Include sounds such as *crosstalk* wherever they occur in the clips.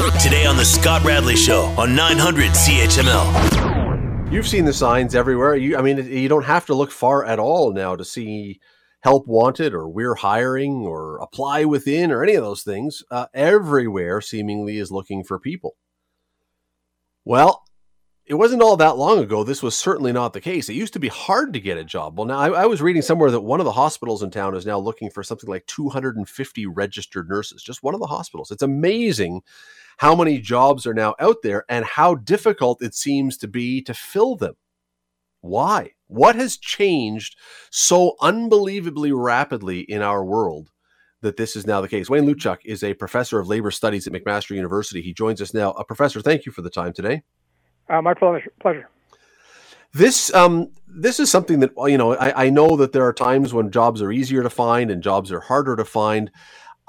Today on The Scott Radley Show on 900 CHML. You've seen the signs everywhere. You, I mean, you don't have to look far at all now to see help wanted or we're hiring or apply within or any of those things. Uh, everywhere seemingly is looking for people. Well, it wasn't all that long ago. This was certainly not the case. It used to be hard to get a job. Well, now I, I, was reading somewhere that one of the hospitals in town is now looking for something like 250 registered nurses, just one of the hospitals. It's amazing how many jobs are now out there and how difficult it seems to be to fill them. Why? What has changed so unbelievably rapidly in our world that this is now the case? Wayne Lewchuk is a professor of labor studies at McMaster University. He joins us now. A uh, professor, thank you for the time today. Uh, my pleasure. Pleasure. This um, this is something that you know. I, I know that there are times when jobs are easier to find and jobs are harder to find.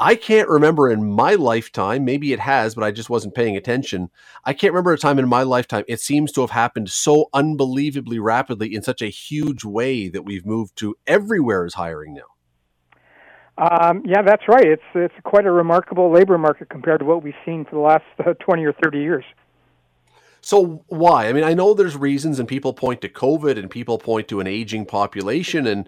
I can't remember in my lifetime, maybe it has, but I just wasn't paying attention. I can't remember a time in my lifetime it seems to have happened so unbelievably rapidly in such a huge way that we've moved to everywhere is hiring now. Um, yeah, that's right. It's it's quite a remarkable labor market compared to what we've seen for the last uh, 20 or 30 years. So why? I mean, I know there's reasons, and people point to COVID, and people point to an aging population, and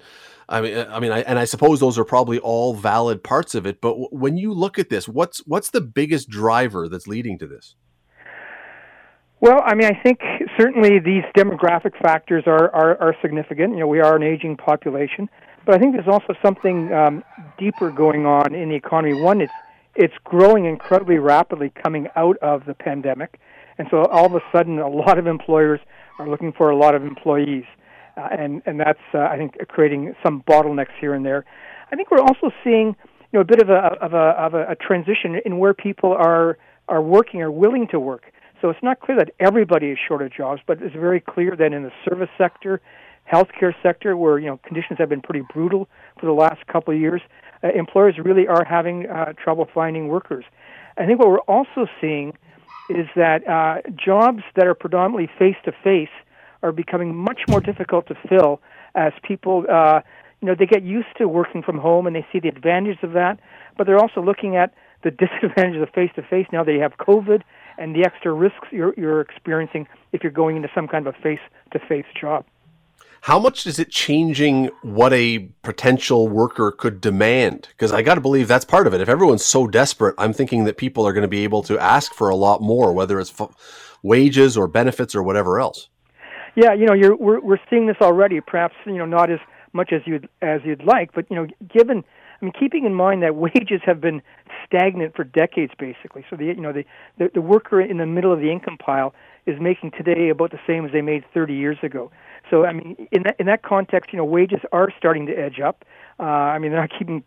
I mean, I mean, I, and I suppose those are probably all valid parts of it. But w- when you look at this, what's what's the biggest driver that's leading to this? Well, I mean, I think certainly these demographic factors are, are, are significant. You know, we are an aging population, but I think there's also something um, deeper going on in the economy. One, it's it's growing incredibly rapidly coming out of the pandemic. And so all of a sudden, a lot of employers are looking for a lot of employees. Uh, and, and that's, uh, I think, creating some bottlenecks here and there. I think we're also seeing you know, a bit of a, of, a, of a, a transition in where people are, are working or willing to work. So it's not clear that everybody is short of jobs, but it's very clear that in the service sector, healthcare sector, where you know conditions have been pretty brutal for the last couple of years, uh, employers really are having uh, trouble finding workers. I think what we're also seeing is that uh, jobs that are predominantly face to face are becoming much more difficult to fill as people, uh, you know, they get used to working from home and they see the advantages of that, but they're also looking at the *laughs* disadvantages of face to face now that you have COVID and the extra risks you're, you're experiencing if you're going into some kind of a face to face job. How much is it changing what a potential worker could demand? Because I got to believe that's part of it. If everyone's so desperate, I'm thinking that people are going to be able to ask for a lot more, whether it's f- wages or benefits or whatever else. Yeah, you know, you're, we're we're seeing this already. Perhaps you know not as much as you'd as you'd like, but you know, given I mean, keeping in mind that *laughs* wages have been stagnant for decades, basically. So the you know the, the the worker in the middle of the income pile is making today about the same as they made 30 years ago. So, I mean, in that in that context, you know, wages are starting to edge up. Uh, I mean, they're not keeping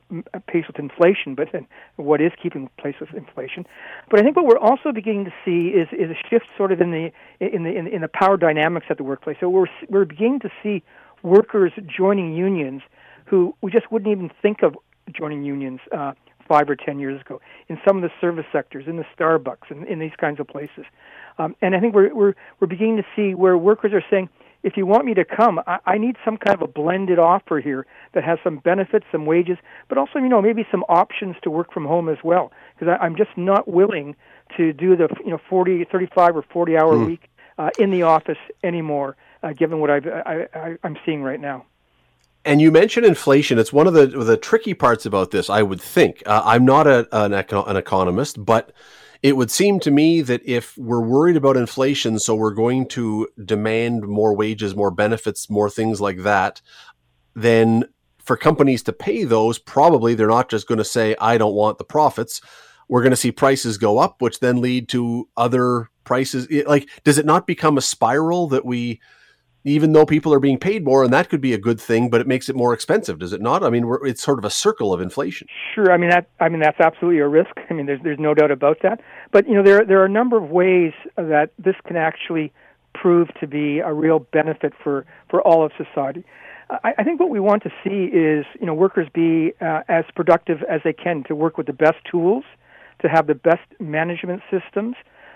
pace with inflation, but then what is keeping pace with inflation? But I think what we're also beginning to see is is a shift, sort of in the in the in, the power dynamics at the workplace. So we're we're beginning to see workers joining unions who we just wouldn't even think of joining unions uh, five or ten years ago in some of the service sectors, in the Starbucks, and in, in these kinds of places. Um, and I think we're we're we're beginning to see where workers are saying if you want me to come, I, I need some kind of a blended offer here that has some benefits, some wages, but also, you know, maybe some options to work from home as well. Because I'm just not willing to do the, you know, 40, 35 or 40 hour mm. week uh, in the office anymore, uh, given what I've, I, I, I'm seeing right now. And you mentioned inflation. It's one of the the tricky parts about this. I would think. Uh, I'm not a, an, an economist, but it would seem to me that if we're worried about inflation, so we're going to demand more wages, more benefits, more things like that, then for companies to pay those, probably they're not just going to say, I don't want the profits. We're going to see prices go up, which then lead to other prices. Like, does it not become a spiral that we even though people are being paid more, and that could be a good thing, but it makes it more expensive, does it not? I mean, it's sort of a circle of inflation. Sure. I mean that. I mean that's absolutely a risk. I mean, there's there's no doubt about that. But you know, there there are a number of ways that this can actually prove to be a real benefit for for all of society. I, I think what we want to see is you know workers be uh, as productive as they can to work with the best tools, to have the best management systems,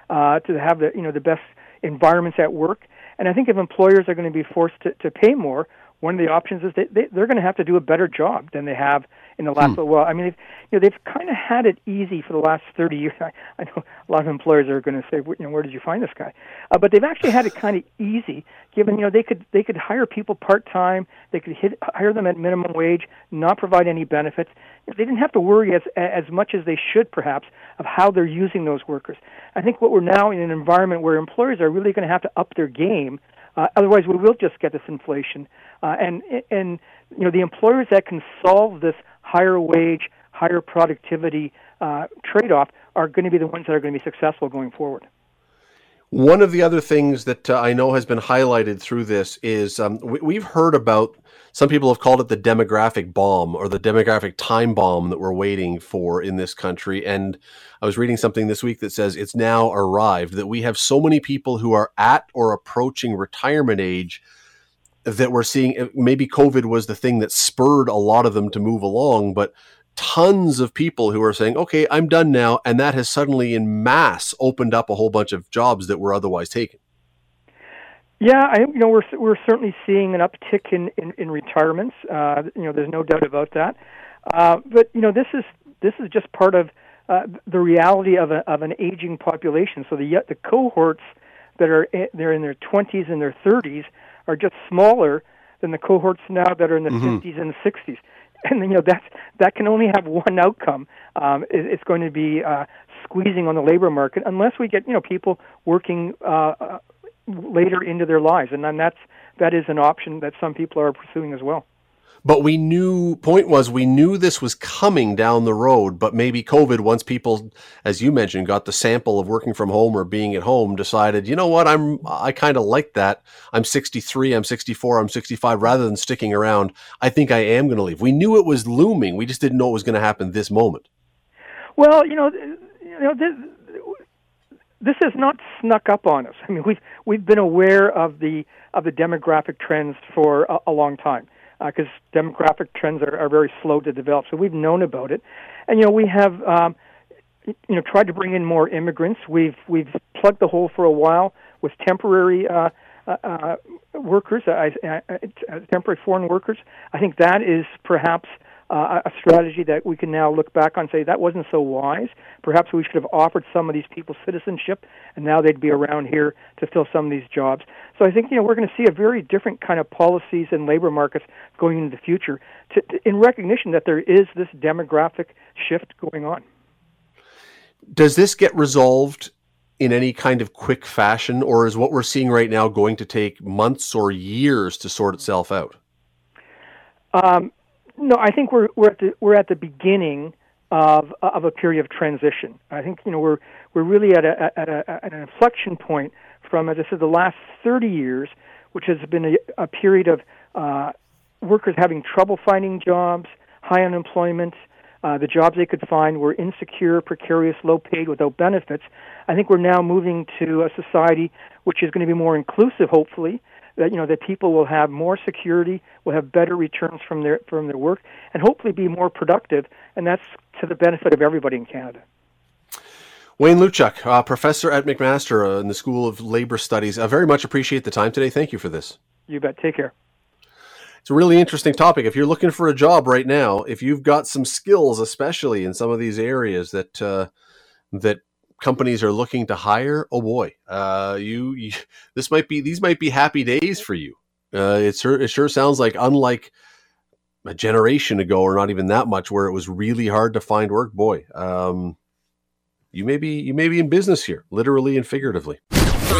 uh, to have the you know the best environments at work and I think if employers are going to be forced to, to pay more, one of the options is they, they they're going to have to do a better job than they have in the last hmm. little while. I mean, they've, you know, they've kind of had it easy for the last 30 years. *laughs* I, I know a lot of employers are going to say, you know, where did you find this guy? Uh, but they've actually had it kind of easy, given you know they could they could hire people part time, they could hit, hire them at minimum wage, not provide any benefits. They didn't have to worry as as much as they should, perhaps, of how they're using those workers. I think what we're now in an environment where employers are really going to have to up their game. Uh, otherwise, we will just get this inflation. Uh, and and you know the employers that can solve this higher wage, higher productivity uh, trade-off are going to be the ones that are going to be successful going forward. One of the other things that uh, I know has been highlighted through this is um, we, have heard about some people have called it the demographic bomb or the demographic time bomb that we're waiting for in this country. And I was reading something this week that says it's now arrived that we have so many people who are at or approaching retirement age that we're seeing. Maybe COVID was the thing that spurred a lot of them to move along, but tons of people who are saying, okay, I'm done now. And that has suddenly in mass opened up a whole bunch of jobs that were otherwise taken. Yeah, I, you know, we're we're certainly seeing an uptick in in, in retirements. Uh, you know, there's no doubt about that. Uh, but you know, this is this is just part of uh, the reality of a, of an aging population. So the the cohorts that are in, they're in their 20s and their 30s are just smaller than the cohorts now that are in the mm-hmm. 50s and 60s and you know that's that can only have one outcome. Um, it, it's going to be uh, squeezing on the labor market unless we get you know people working uh, uh, later into their lives, and then that's that is an option that some people are pursuing as well. But we knew, point was, we knew this was coming down the road, but maybe COVID, once people, as you mentioned, got the sample of working from home or being at home, decided, you know what, I'm, I kind of like that. I'm 63, I'm 64, I'm 65, rather than sticking around, I think I am going to leave. We knew it was looming. We just didn't know it was going to happen this moment. Well, you know, you know, this, this has not snuck up on us. I mean, we've, we've been aware of the, of the demographic trends for a, a long time because uh, demographic trends are, are very slow to develop. So we've known about it, and you know we have um, you know tried to bring in more immigrants. We've we've plugged the hole for a while with temporary. Uh, uh, uh workers, uh, uh, temporary foreign workers. I think that is perhaps a strategy that we can now look back on and say that wasn't so wise. Perhaps we should have offered some of these people citizenship, and now they'd be around here to fill some of these jobs. So I think you know we're going to see a very different kind of policies and labor markets going into the future, to, to, in recognition that there is this demographic shift going on. Does this get resolved in any kind of quick fashion, or is what we're seeing right now going to take months or years to sort itself out? Um, no, I think we're we're at the we're at the beginning of of a period of transition. I think you know we're we're really at a at a at an inflection point from as I said the last 30 years, which has been a, a period of uh, workers having trouble finding jobs, high unemployment. Uh, the jobs they could find were insecure, precarious, low paid, without benefits. I think we're now moving to a society which is going to be more inclusive, hopefully, that you know that people will have more security, will have better returns from their from their work, and hopefully be more productive, and that's to the benefit of everybody in Canada. Wayne Lewchuk, uh, professor at McMaster uh, in the School of Labor Studies, I very much appreciate the time today. Thank you for this. You bet. Take care. It's a really interesting topic. If you're looking for a job right now, if you've got some skills, especially in some of these areas that uh, that companies are looking to hire, oh boy, uh, you, you, *laughs* this might be these might be happy days for you. Uh, it sure it sure sounds like unlike a generation ago, or not even that much, where it was really hard to find work. Boy, um, you may be you may be in business here, literally and figuratively.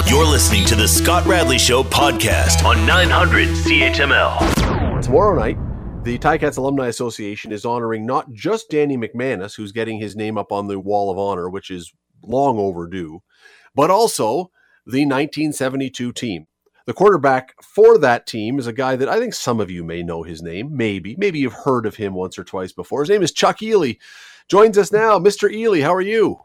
You're listening to the Scott Radley Show podcast on 900 CHML. Tomorrow night, the Ticats Alumni Association is honoring not just Danny McManus, who's getting his name up on the Wall of Honor, which is long overdue, but also the 1972 team. The quarterback for that team is a guy that I think some of you may know his name. Maybe. Maybe you've heard of him once or twice before. His name is Chuck Ealey. Joins us now. Mr. Ealey, how are you?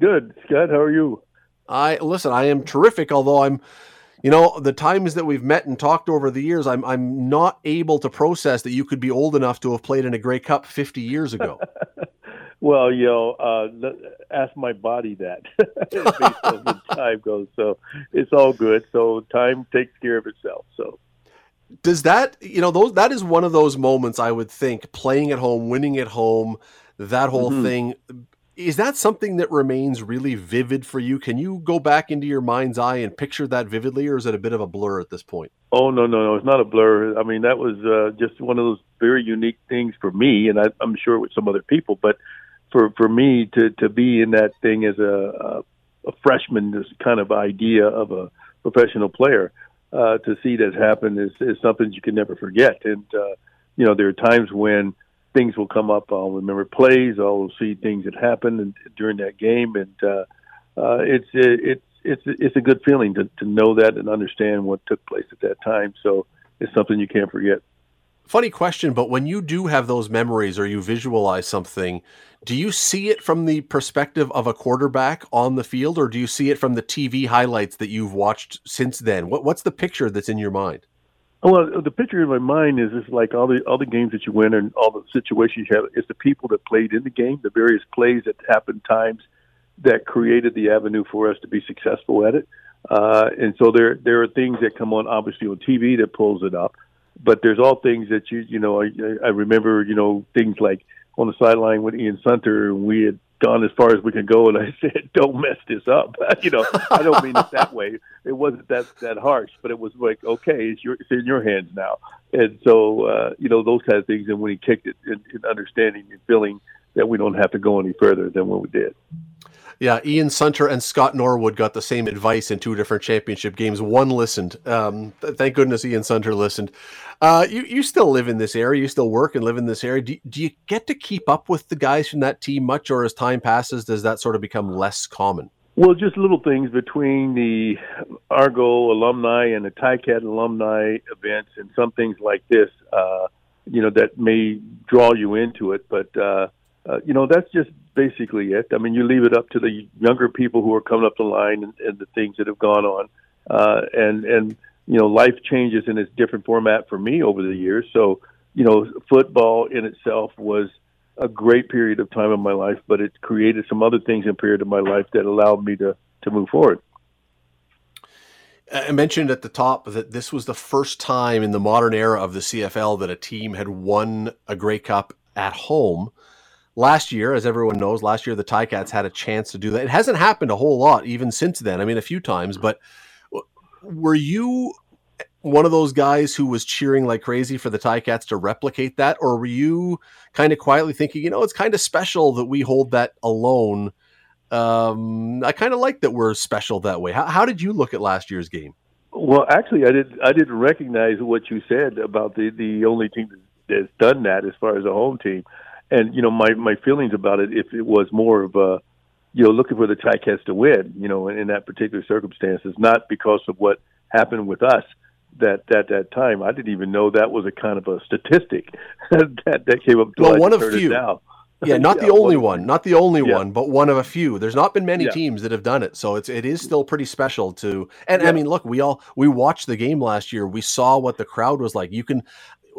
Good, Scott. How are you? I listen, I am terrific, although I'm you know, the times that we've met and talked over the years, I'm I'm not able to process that you could be old enough to have played in a Grey Cup 50 years ago. *laughs* Well, you know, uh, ask my body that *laughs* based on the *laughs* time goes. So it's all good. So time takes care of itself. So Does that, you know, those that is one of those moments I would think playing at home, winning at home, that whole mm-hmm. thing is that something that remains really vivid for you? Can you go back into your mind's eye and picture that vividly, or is it a bit of a blur at this point? Oh no, no, no, it's not a blur. I mean, that was uh, just one of those very unique things for me, and I, I'm sure with some other people. But for for me to to be in that thing as a a, a freshman, this kind of idea of a professional player, uh, to see that happen is is something you can never forget. And uh, you know, there are times when things will come up. I'll remember plays. I'll see things that happened during that game, and uh, uh, it's it's it's it's a good feeling to to know that and understand what took place at that time. So it's something you can't forget. Funny question, but when you do have those memories or you visualize something, do you see it from the perspective of a quarterback on the field, or do you see it from the TV highlights that you've watched since then? What, what's the picture that's in your mind? Well, the picture in my mind is just like all the all the games that you win and all the situations you have. It's the people that played in the game, the various plays that happened times that created the avenue for us to be successful at it. Uh, and so there there are things that come on obviously on TV that pulls it up, but there's all things that you you know I, I remember you know things like on the sideline with Ian Sunter we had gone as far as we could go, and I *laughs* said, "Don't mess this up." *laughs* you know, I don't mean it that *laughs* way. It wasn't that that harsh, but it was like, "Okay, it's your it's in your hands now." And so, uh, you know, those kind of things. And when he kicked it, in, in understanding and feeling that we don't have to go any further than what we did. Yeah, Ian Sunter and Scott Norwood got the same advice in two different championship games. One listened. Um, th- thank goodness Ian Sunter listened. Uh, you you still live in this area. You still work and live in this area. Do, do you get to keep up with the guys from that team much, or as time passes, does that sort of become less common? Well, just little things between the Argo alumni and the Ticat alumni events, and some things like this, uh, you know, that may draw you into it. But uh, uh, you know, that's just basically it. I mean, you leave it up to the younger people who are coming up the line and, and the things that have gone on, uh, and and you know, life changes in its different format for me over the years. So, you know, football in itself was a great period of time in my life, but it created some other things in period of my life that allowed me to to move forward. I mentioned at the top that this was the first time in the modern era of the CFL that a team had won a Grey Cup at home last year, as everyone knows, last year the Ticats had a chance to do that. It hasn't happened a whole lot even since then. I mean, a few times, but were you one of those guys who was cheering like crazy for the Ticats to replicate that, or were you kind of quietly thinking, you know, it's kind of special that we hold that alone? Um, I kind of like that we're special that way. How, how did you look at last year's game? Well, actually, I did. I didn't recognize what you said about the the only team that's done that as far as a home team and you know my my feelings about it if it was more of a you know looking for the Ticats to win you know in, in that particular circumstances not because of what happened with us that at that time. I didn't even know that was a kind of a statistic *laughs* that that came up well one of few. *laughs* yeah not *laughs* yeah, the only one, one not the only yeah. one but one of a few. There's not been many yeah. teams that have done it so it's it is still pretty special to and I mean look we all we watched the game last year. We saw what the crowd was like. You can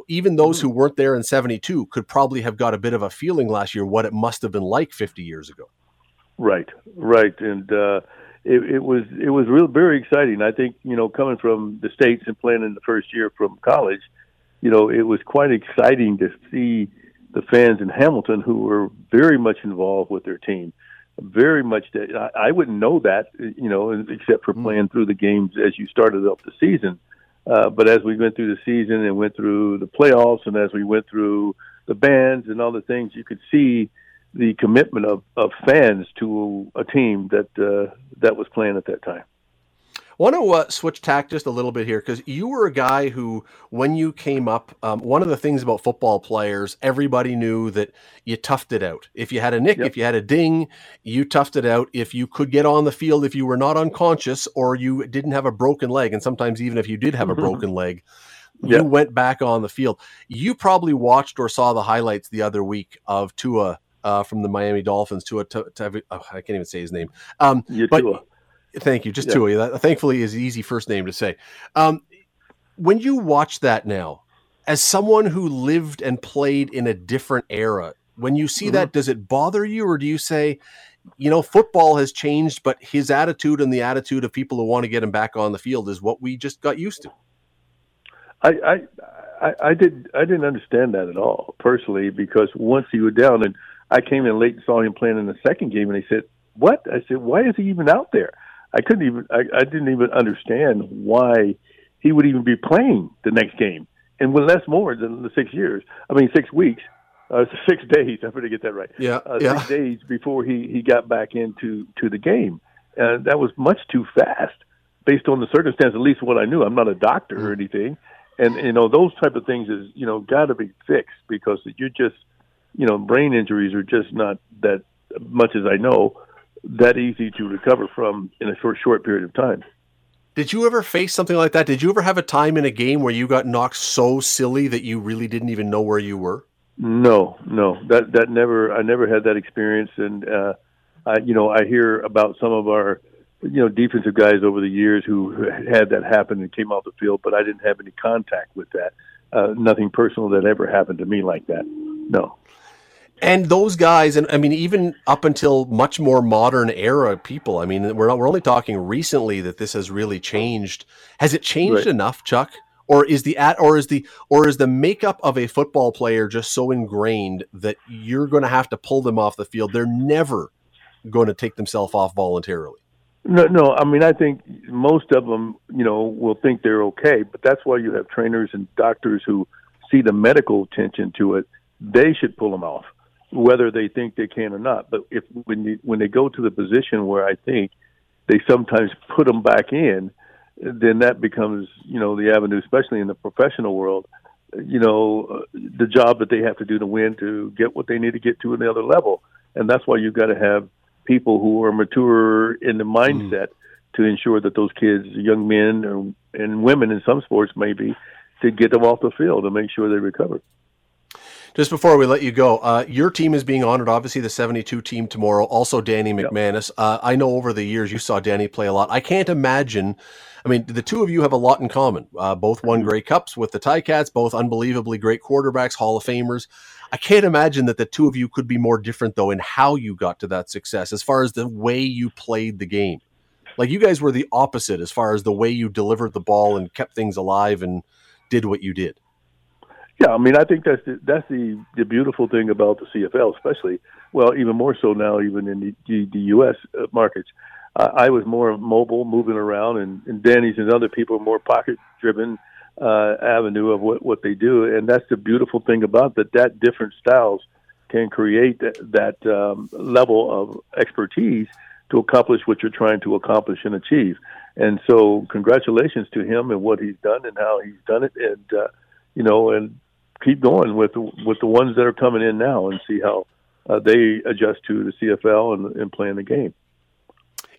even those mm-hmm. who weren't there in 72 could probably have got a bit of a feeling last year what it must have been like 50 years ago. Right, right. And uh, it, it was it was real very exciting. I think, you know, coming from the States and playing in the first year from college, you know, it was quite exciting to see the fans in Hamilton who were very much involved with their team. Very much that I, I wouldn't know that, you know, except for mm. playing through the games as you started up the season uh, but as we went through the season and went through the playoffs, and as we went through the bands and all the things, you could see the commitment of, of fans to a team that uh, that was playing at that time. I want to uh, switch tack just a little bit here because you were a guy who, when you came up, um, one of the things about football players, everybody knew that you toughed it out. If you had a nick, yep. if you had a ding, you toughed it out. If you could get on the field, if you were not unconscious or you didn't have a broken leg, and sometimes even if you did have a mm-hmm. broken leg, you yep. went back on the field. You probably watched or saw the highlights the other week of Tua uh, from the Miami Dolphins. Tua, to, to, oh, I can't even say his name. Um, but, Tua. Thank you. Just yeah. Tui. That thankfully is easy first name to say. Um, when you watch that now, as someone who lived and played in a different era, when you see mm-hmm. that, does it bother you, or do you say, you know, football has changed, but his attitude and the attitude of people who want to get him back on the field is what we just got used to? I, I I, I did I didn't understand that at all personally because once he was down and I came in late and saw him playing in the second game and they said, "What?" I said, "Why is he even out there?" I couldn't even I, I didn't even understand why he would even be playing the next game and with less more than the six years. I mean, six weeks, uh, *laughs* six days. I'm going to get that right. Yeah, uh, yeah. Six days before he he got back into to the game, and that was much too fast based on the circumstance. At least what I knew. I'm not a doctor or Mm-hmm. anything, and you know those type of things is you know got to be fixed because you're just you know brain injuries are just not that much as I know that easy to recover from in a short short period of time. Did you ever face something like that? Did you ever have a time in a game where you got knocked so silly that you really didn't even know where you were? No, no, that that never. I never had that experience, and uh, I, you know, I hear about some of our, you know, defensive guys over the years who had that happen and came off the field, but I didn't have any contact with that. Uh, nothing personal that ever happened to me like that. No. And those guys, and I mean, even up until much more modern era people. I mean, we're not, we're only talking recently that this has really changed. Has it changed Right. enough, Chuck? Or is the at or is the or is the makeup of a football player just so ingrained that you're going to have to pull them off the field? They're never going to take themselves off voluntarily. No, no. I mean, I think most of them, you know, will think they're okay, but that's why you have trainers and doctors who see the medical attention to it. They should pull them off, whether they think they can or not. But if when you when they go to the position where I think they sometimes put them back in, then that becomes, you know, the avenue, especially in the professional world. You know, uh, the job that they have to do to win to get what they need to get to another level, and that's why you've got to have people who are mature in the mindset to ensure that those kids, young men or, and women in some sports maybe, to get them off the field and make sure they recover. Just before we let you go, uh, your team is being honored. Obviously, the 72 team tomorrow. Also, Danny McManus. Uh, I know over the years you saw Danny play a lot. I can't imagine. I mean, the two of you have a lot in common. Uh, both won Grey Cups with the Ticats, both unbelievably great quarterbacks, Hall of Famers. I can't imagine that the two of you could be more different, though, in how you got to that success as far as the way you played the game. Like, you guys were the opposite as far as the way you delivered the ball and kept things alive and did what you did. Yeah, I mean, I think that's the, that's the the beautiful thing about the CFL, especially well, even more so now, even in the the, the U.S. uh, markets. Uh, I was more mobile, moving around, and, and Danny's and other people are more pocket driven uh, avenue of what what they do, and that's the beautiful thing about that. That different styles can create that, that um, level of expertise to accomplish what you're trying to accomplish and achieve. And so, congratulations to him and what he's done and how he's done it, and uh, you know, and keep going with with the ones that are coming in now and see how uh, they adjust to the CFL and, and playing the game.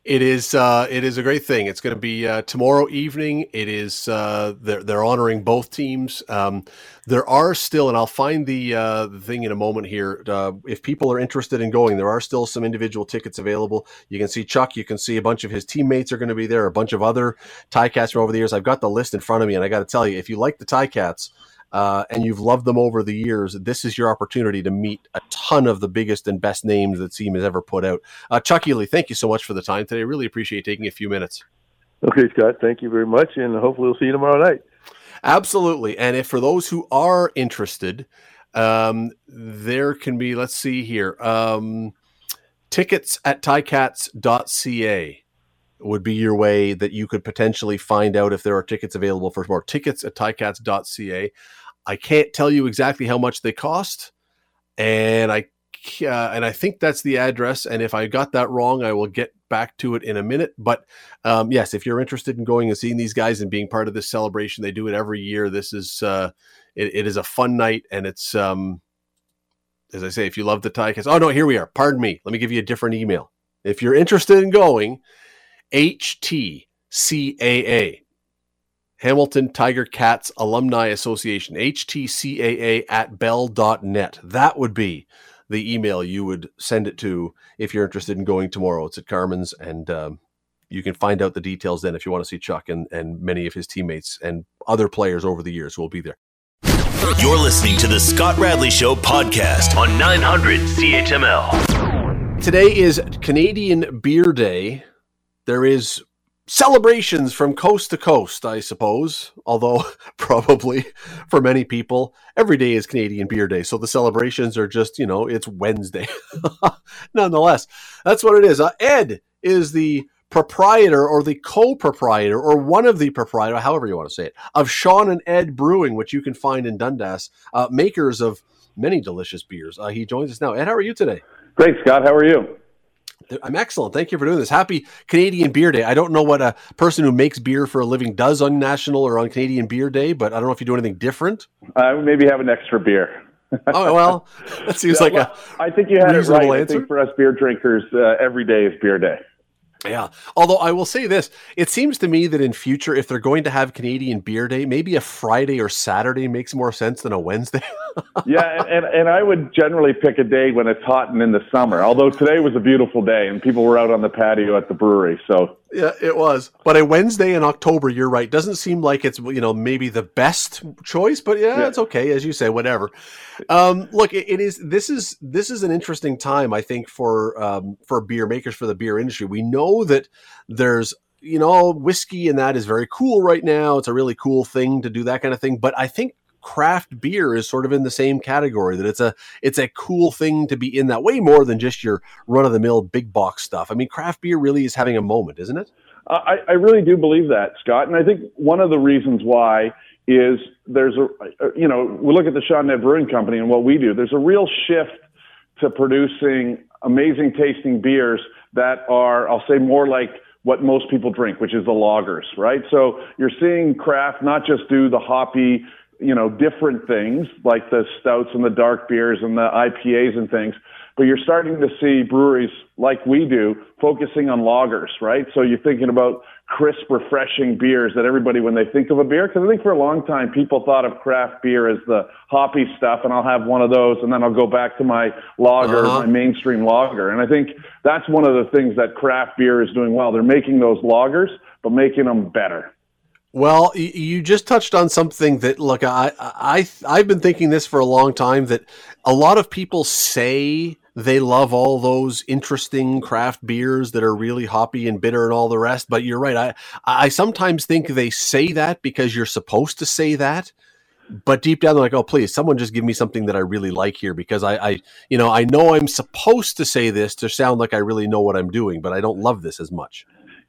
It is uh, it is a great thing. It's going to be uh, tomorrow evening. It is uh, they're they're honoring both teams. Um, there are still, and I'll find the uh, the thing in a moment here. Uh, if people are interested in going, there are still some individual tickets available. You can see Chuck. You can see a bunch of his teammates are going to be there. A bunch of other Ticats from over the years. I've got the list in front of me, and I got to tell you, if you like the Ticats. Uh, and you've loved them over the years, this is your opportunity to meet a ton of the biggest and best names that team has ever put out. Uh, Chuck Ealey, thank you so much for the time today. Really appreciate taking a few minutes. Okay, Scott, thank you very much, and hopefully we'll see you tomorrow night. Absolutely. And if for those who are interested, um, there can be, let's see here, um, tickets at ticats.ca would be your way that you could potentially find out if there are tickets available for more tickets at ticats.ca. I can't tell you exactly how much they cost, and I uh, and I think that's the address. And if I got that wrong, I will get back to it in a minute. But um, yes, if you're interested in going and seeing these guys and being part of this celebration, they do it every year. This is uh, it, it is a fun night, and it's um, as I say, if you love the Ticats. Oh no, here we are. Pardon me. Let me give you a different email. If you're interested in going, HTCAA. Hamilton Tiger Cats Alumni Association, HTCAA at bell.net. That would be the email you would send it to if you're interested in going tomorrow. It's at Carmen's, and um, you can find out the details then if you want to see Chuck and, and many of his teammates and other players over the years who will be there. You're listening to the Scott Radley Show podcast on 900 CHML. Today is Canadian Beer Day. There is celebrations from coast to coast, I suppose. Although, *laughs* probably for many people, every day is Canadian Beer Day. So the celebrations are just, you know, it's Wednesday. *laughs* Nonetheless, that's what it is. Uh, Ed is the proprietor or the co-proprietor or one of the proprietor, however you want to say it, of Shaun and Ed Brewing, which you can find in Dundas, uh, makers of many delicious beers. Uh, he joins us now. Ed, how are you today? Great, Scott. How are you? I'm excellent. Thank you for doing this. Happy Canadian Beer Day. I don't know what a person who makes beer for a living does on National or on Canadian Beer Day, but I don't know if you do anything different. Uh, maybe have an extra beer. *laughs* oh well, that seems yeah, like well, a. I think you had it right. Answer. I think for us beer drinkers, uh, every day is beer day. Yeah. Although I will say this, it seems to me that in future, if they're going to have Canadian Beer Day, maybe a Friday or Saturday makes more sense than a Wednesday. *laughs* yeah, and, and I would generally pick a day when it's hot and in the summer. Although today was a beautiful day and people were out on the patio at the brewery. So yeah, it was. But a Wednesday in October, you're right. Doesn't seem like it's you know maybe the best choice, but yeah, yeah. it's okay as you say. Whatever. Um, look, it, it is. This is this is an interesting time, I think, for um, for beer makers for the beer industry. We know that there's you know whiskey and that is very cool right now. It's a really cool thing to do that kind of thing. But I think craft beer is sort of in the same category that it's a it's a cool thing to be in that way more than just your run of the mill big box stuff. I mean, craft beer really is having a moment, isn't it? Uh, I, I really do believe that, Scott, and I think one of the reasons why is there's a uh, you know we look at the Ned Brewing Company and what we do. There's a real shift to producing amazing tasting beers that are I'll say more like what most people drink, which is the lagers, right? So you're seeing craft not just do the hoppy you know, different things like the stouts and the dark beers and the IPAs and things. But you're starting to see breweries like we do focusing on lagers, right? So you're thinking about crisp, refreshing beers that everybody, when they think of a beer, because I think for a long time people thought of craft beer as the hoppy stuff, and I'll have one of those, and then I'll go back to my lager, uh-huh. my mainstream lager. And I think that's one of the things that craft beer is doing well. They're making those lagers, but making them better. Well, you just touched on something that look, I I I've been thinking this for a long time that a lot of people say they love all those interesting craft beers that are really hoppy and bitter and all the rest, but you're right. I I sometimes think they say that because you're supposed to say that. But deep down, they're like, "Oh, please, someone just give me something that I really like here," because I, I, you know, I know I'm supposed to say this to sound like I really know what I'm doing, but I don't love this as much.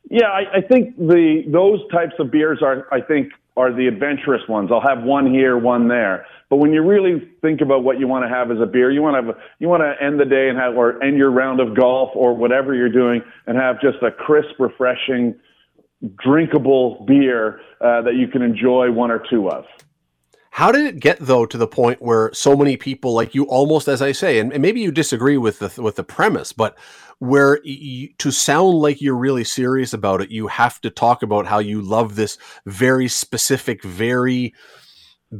Yeah, I, I think the those types of beers are, I think, are the adventurous ones. I'll have one here, one there. But when you really think about what you want to have as a beer, you want to have a, you want to end the day and have or end your round of golf or whatever you're doing and have just a crisp, refreshing, drinkable beer uh, that you can enjoy one or two of. How did it get though to the point where so many people like you almost as I say and, and maybe you disagree with the with the premise but where you, to sound like you're really serious about it you have to talk about how you love this very specific very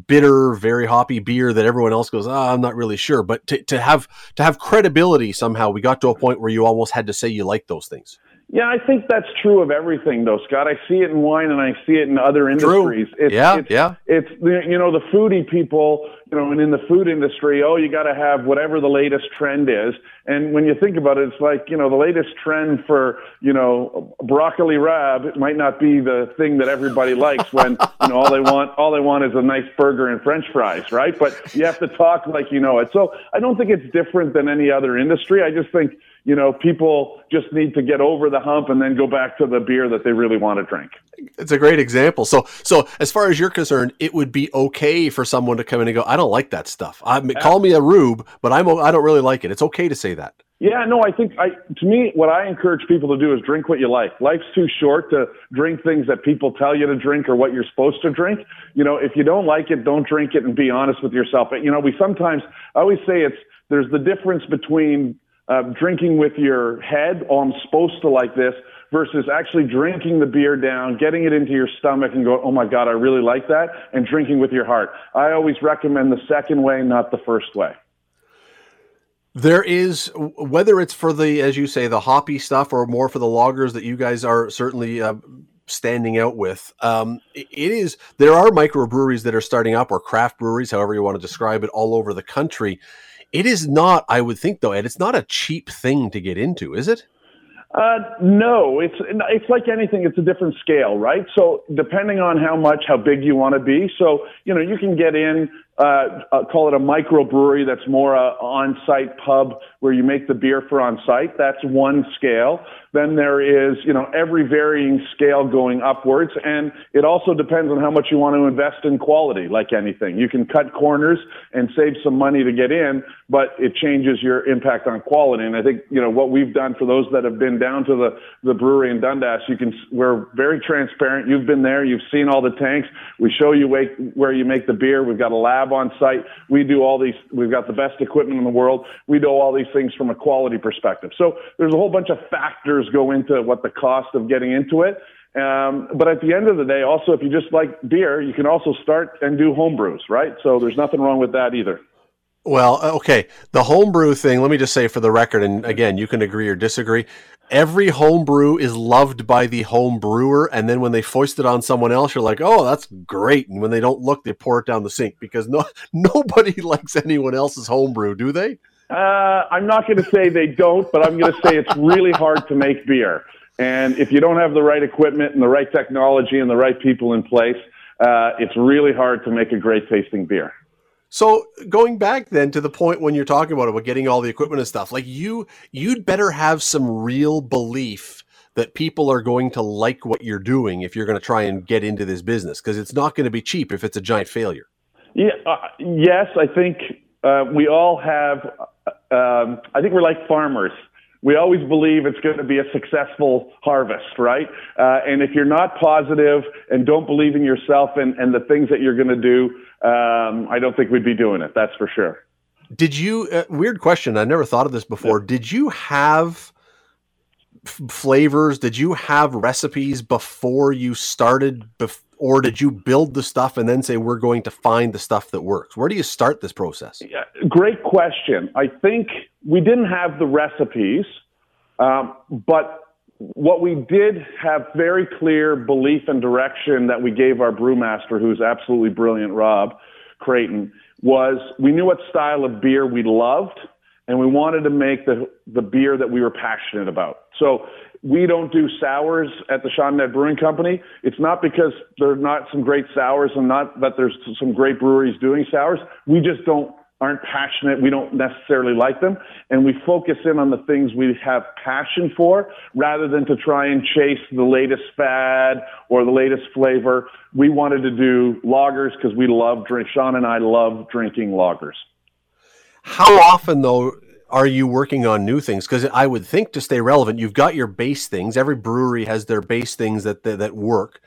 bitter very hoppy beer that everyone else goes oh, I'm not really sure. But to, to have to have credibility somehow we got to a point where you almost had to say you like those things yeah, I think that's true of everything, though, Scott. I see it in wine and I see it in other industries. True. It's, yeah, it's, yeah. It's you know the foodie people, you know, and in the food industry, oh, you got to have whatever the latest trend is. And when you think about it, it's like you know the latest trend for you know broccoli rabe it might not be the thing that everybody likes when you know all they want all they want is a nice burger and French fries, right? But you have to talk like you know it. So I don't think it's different than any other industry. I just think you know, people just need to get over the hump and then go back to the beer that they really want to drink. It's a great example. So, so as far as you're concerned, it would be okay for someone to come in and go, "I don't like that stuff. I call me a rube, but I'm I don't really like it." It's okay to say that. Yeah, no, I think I to me what I encourage people to do is drink what you like. Life's too short to drink things that people tell you to drink or what you're supposed to drink. You know, if you don't like it, don't drink it and be honest with yourself. But you know, we sometimes I always say it's there's the difference between uh, drinking with your head, oh, I'm supposed to like this, versus actually drinking the beer down, getting it into your stomach and going, oh my God, I really like that, and drinking with your heart. I always recommend the second way, not the first way. There is whether it's for the, as you say, the hoppy stuff, or more for the lagers that you guys are certainly uh, standing out with. Um, it is there are microbreweries that are starting up, or craft breweries, however you want to describe it, all over the country. It is not, I would think, though, and it's not a cheap thing to get into, is it? Uh, no, it's it's like anything. It's a different scale, right? So depending on how much, how big you want to be. So you know, you can get in uh, uh, call it a microbrewery that's more a on-site pub where you make the beer for on-site. That's one scale. Then there is, you know, every varying scale going upwards, and it also depends on how much you want to invest in quality. Like anything, you can cut corners and save some money to get in, but it changes your impact on quality. And I think, you know, what we've done for those that have been down to the the brewery in Dundas, you can we're very transparent. You've been there, you've seen all the tanks. We show you where you make the beer. We've got a lab on site. We do all these, we've got the best equipment in the world. We do all these things from a quality perspective. So there's a whole bunch of factors go into what the cost of getting into it. Um, but at the end of the day, also, if you just like beer, you can also start and do home brews, right? So there's nothing wrong with that either. Well, uh, okay. The homebrew thing, let me just say for the record, and again, you can agree or disagree. Every homebrew is loved by the home brewer, and then when they foist it on someone else, you're like, "Oh, that's great!" And when they don't look, they pour it down the sink because no *laughs* nobody *laughs* likes anyone else's homebrew, do they? Uh, I'm not going to say they don't, but I'm going to say it's really hard to make beer, and if you don't have the right equipment and the right technology and the right people in place, uh, it's really hard to make a great tasting beer. So going back then to the point when you're talking about about getting all the equipment and stuff, like you, you'd better have some real belief that people are going to like what you're doing if you're going to try and get into this business because it's not going to be cheap if it's a giant failure. Yeah. Uh, yes, I think uh, we all have. Uh, um, I think we're like farmers. We always believe it's going to be a successful harvest, right? Uh, and if you're not positive and don't believe in yourself and, and the things that you're going to do, um, I don't think we'd be doing it. That's for sure. Did you? Uh, weird question. I never thought of this before. Yeah. Did you have f- flavors? Did you have recipes before you started, bef- or did you build the stuff and then say we're going to find the stuff that works? Where do you start this process? Yeah, great question. I think we didn't have the recipes, um, but what we did have very clear belief and direction that we gave our brewmaster, who's absolutely brilliant, Rob Creighton, was we knew what style of beer we loved and we wanted to make the, the beer that we were passionate about. So we don't do sours at the Ned Brewing Company. It's not because there's not some great sours and not that there's some great breweries doing sours. We just don't aren't passionate. We don't necessarily like them. And we focus in on the things we have passion for rather than to try and chase the latest fad or the latest flavor. We wanted to do lagers because we love drink. Shaun and I love drinking lagers. How often though are you working on new things? Because I would think to stay relevant, you've got your base things. Every brewery has their base things that that, that work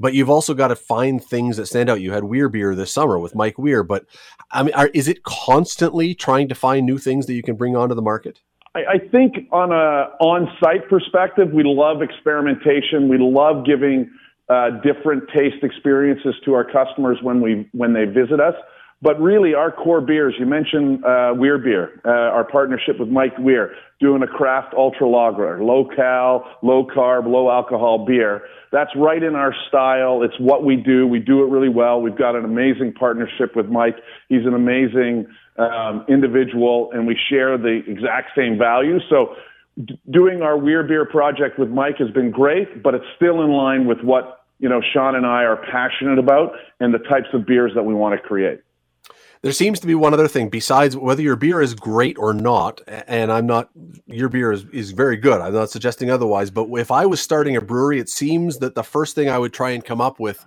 but you've also got to find things that stand out. You had Weir Beer this summer with Mike Weir, but I mean, are, is it constantly trying to find new things that you can bring onto the market? I, I think on a on-site perspective, we love experimentation. We love giving uh, different taste experiences to our customers when we when they visit us. But really, our core beers, you mentioned uh, Weir Beer, uh, our partnership with Mike Weir, doing a craft ultra lager, low cal, low carb, low alcohol beer. That's right in our style. It's what we do. We do it really well. We've got an amazing partnership with Mike. He's an amazing um, individual, and we share the exact same values. So, d- doing our Weir Beer project with Mike has been great, but it's still in line with what you know Shaun and I are passionate about and the types of beers that we want to create there seems to be one other thing besides whether your beer is great or not and i'm not your beer is, is very good. I'm not suggesting otherwise but if i was starting a brewery it seems that the first thing i would try and come up with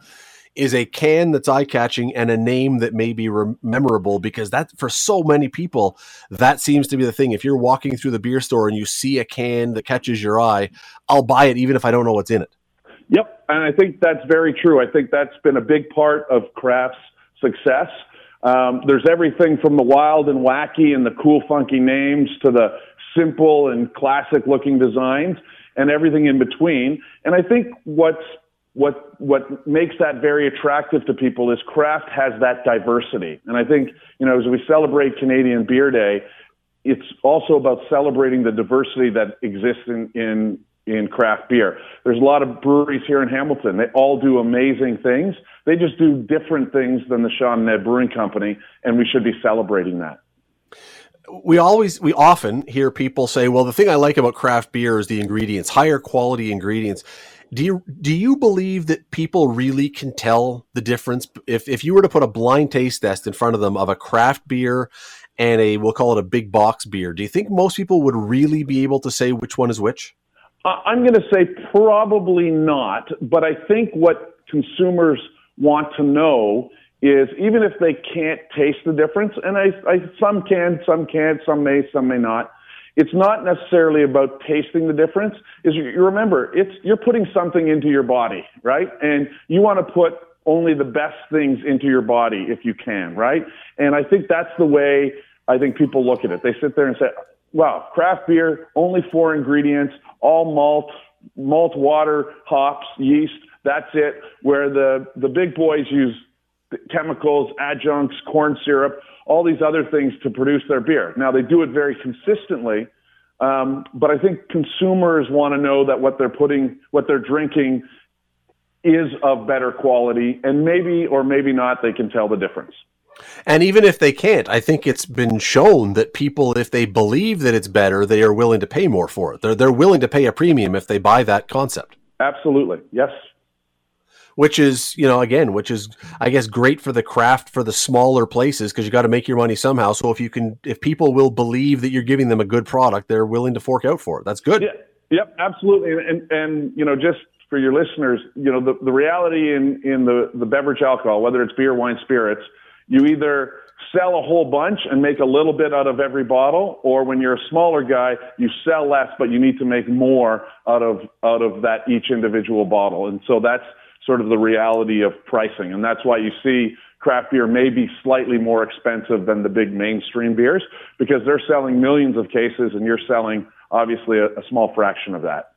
is a can that's eye-catching and a name that may be re- memorable because that for so many people that seems to be the thing. If you're walking through the beer store and you see a can that catches your eye i'll buy it even if i don't know what's in it. Yep and i think that's very true. I think that's been a big part of craft's success um, there's everything from the wild and wacky and the cool, funky names to the simple and classic looking designs and everything in between. And I think what's what what makes that very attractive to people is craft has that diversity. And I think, you know, as we celebrate Canadian Beer Day, it's also about celebrating the diversity that exists in, in in craft beer. There's a lot of breweries here in Hamilton. They all do amazing things. They just do different things than the Shaun Ned Brewing Company, and we should be celebrating that. we always we often hear people say, "Well, the thing I like about craft beer is the ingredients, higher quality ingredients." Do you do you believe that people really can tell the difference if if you were to put a blind taste test in front of them of a craft beer and a we'll call it a big box beer? Do you think most people would really be able to say which one is which? I'm going to say probably not, but I think what consumers want to know is even if they can't taste the difference, and I, I some can, some can't, some may, some may not it's not necessarily about tasting the difference. Is you, remember, it's you're putting something into your body, right? And you want to put only the best things into your body if you can, right? And I think that's the way I think people look at it. They sit there and say, "Wow, craft beer, only four ingredients, all malt, malt, water, hops, yeast. That's it." Where the the big boys use chemicals, adjuncts, corn syrup all these other things to produce their beer. Now they do it very consistently, um, but I think consumers want to know that what they're putting, what they're drinking, is of better quality, and maybe or maybe not they can tell the difference. And even if they can't, I think it's been shown that people, if they believe that it's better, they are willing to pay more for it. They're they're willing to pay a premium if they buy that concept. Absolutely, yes. Which is you know again which is i guess great for the craft for the smaller places because you got to make your money somehow. So if you can if people will believe that you're giving them a good product they're willing to fork out for it. That's good. Yeah, yep. Absolutely. And, and, you know just for your listeners you know the, the reality in in the the beverage alcohol whether it's beer wine spirits you either sell a whole bunch and make a little bit out of every bottle or when you're a smaller guy you sell less but you need to make more out of out of that each individual bottle and so that's sort of the reality of pricing. And that's why you see craft beer may be slightly more expensive than the big mainstream beers because they're selling millions of cases and you're selling obviously a, a small fraction of that.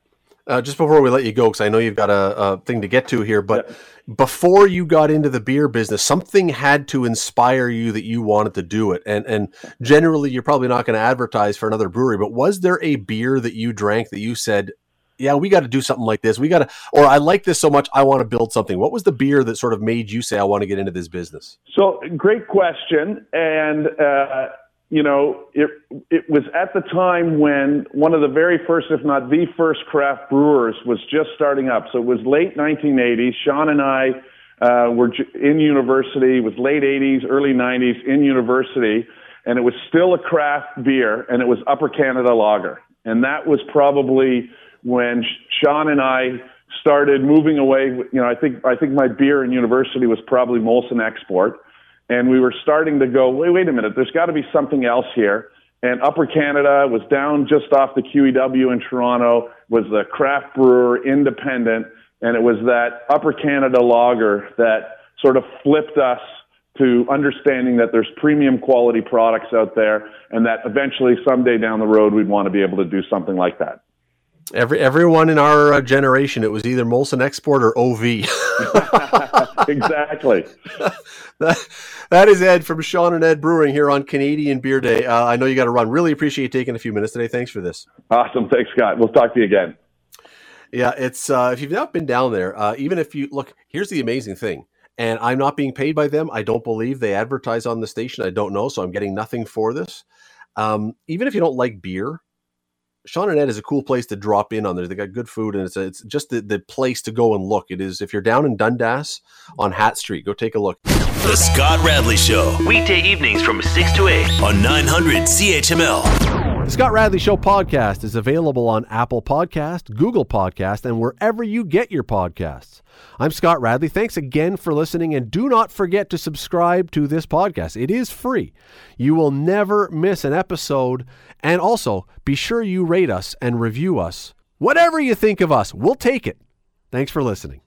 Uh, just before we let you go, because I know you've got a, a, thing to get to here, but yeah. before you got into the beer business, something had to inspire you that you wanted to do it. And and generally, you're probably not going to advertise for another brewery, but was there a beer that you drank that you said, yeah, we got to do something like this. We got to, or I like this so much, I want to build something. What was the beer that sort of made you say, I want to get into this business? So, great question. And, uh, you know, it, it was at the time when one of the very first, if not the first craft brewers was just starting up. So it was late 1980s. Shaun and I uh, were in university. It was late 80s, early 90s in university. And it was still a craft beer and it was Upper Canada Lager. And that was probably when Shaun and I started moving away. You know, I think I think my beer in university was probably Molson Export, and we were starting to go. Wait, wait a minute. There's got to be something else here. And Upper Canada was down just off the QEW in Toronto. Was the craft brewer independent, and it was that Upper Canada lager that sort of flipped us to understanding that there's premium quality products out there, and that eventually someday down the road we'd want to be able to do something like that. Every everyone in our uh, generation, it was either Molson Export or OV. *laughs* *laughs* exactly. *laughs* that, that is Ed from Shaun and Ed Brewing here on Canadian Beer Day. Uh, I know you got to run. Really appreciate you taking a few minutes today. Thanks for this. Awesome. Thanks, Scott. We'll talk to you again. Yeah, it's uh, if you've not been down there, uh, even if you look, here's the amazing thing. And I'm not being paid by them. I don't believe they advertise on the station. I don't know, so I'm getting nothing for this. Um, even if you don't like beer, Shaun and Ed is a cool place to drop in on there. They got good food, and it's a, it's just the, the place to go and look. It is if you're down in Dundas on Hatt Street, go take a look. The Scott Radley Show, weekday evenings from six to eight on 900 CHML. The Scott Radley Show podcast is available on Apple Podcast, Google Podcast, and wherever you get your podcasts. I'm Scott Radley. Thanks again for listening, and do not forget to subscribe to this podcast. It is free. You will never miss an episode, and also be sure you rate us and review us. Whatever you think of us, we'll take it. Thanks for listening.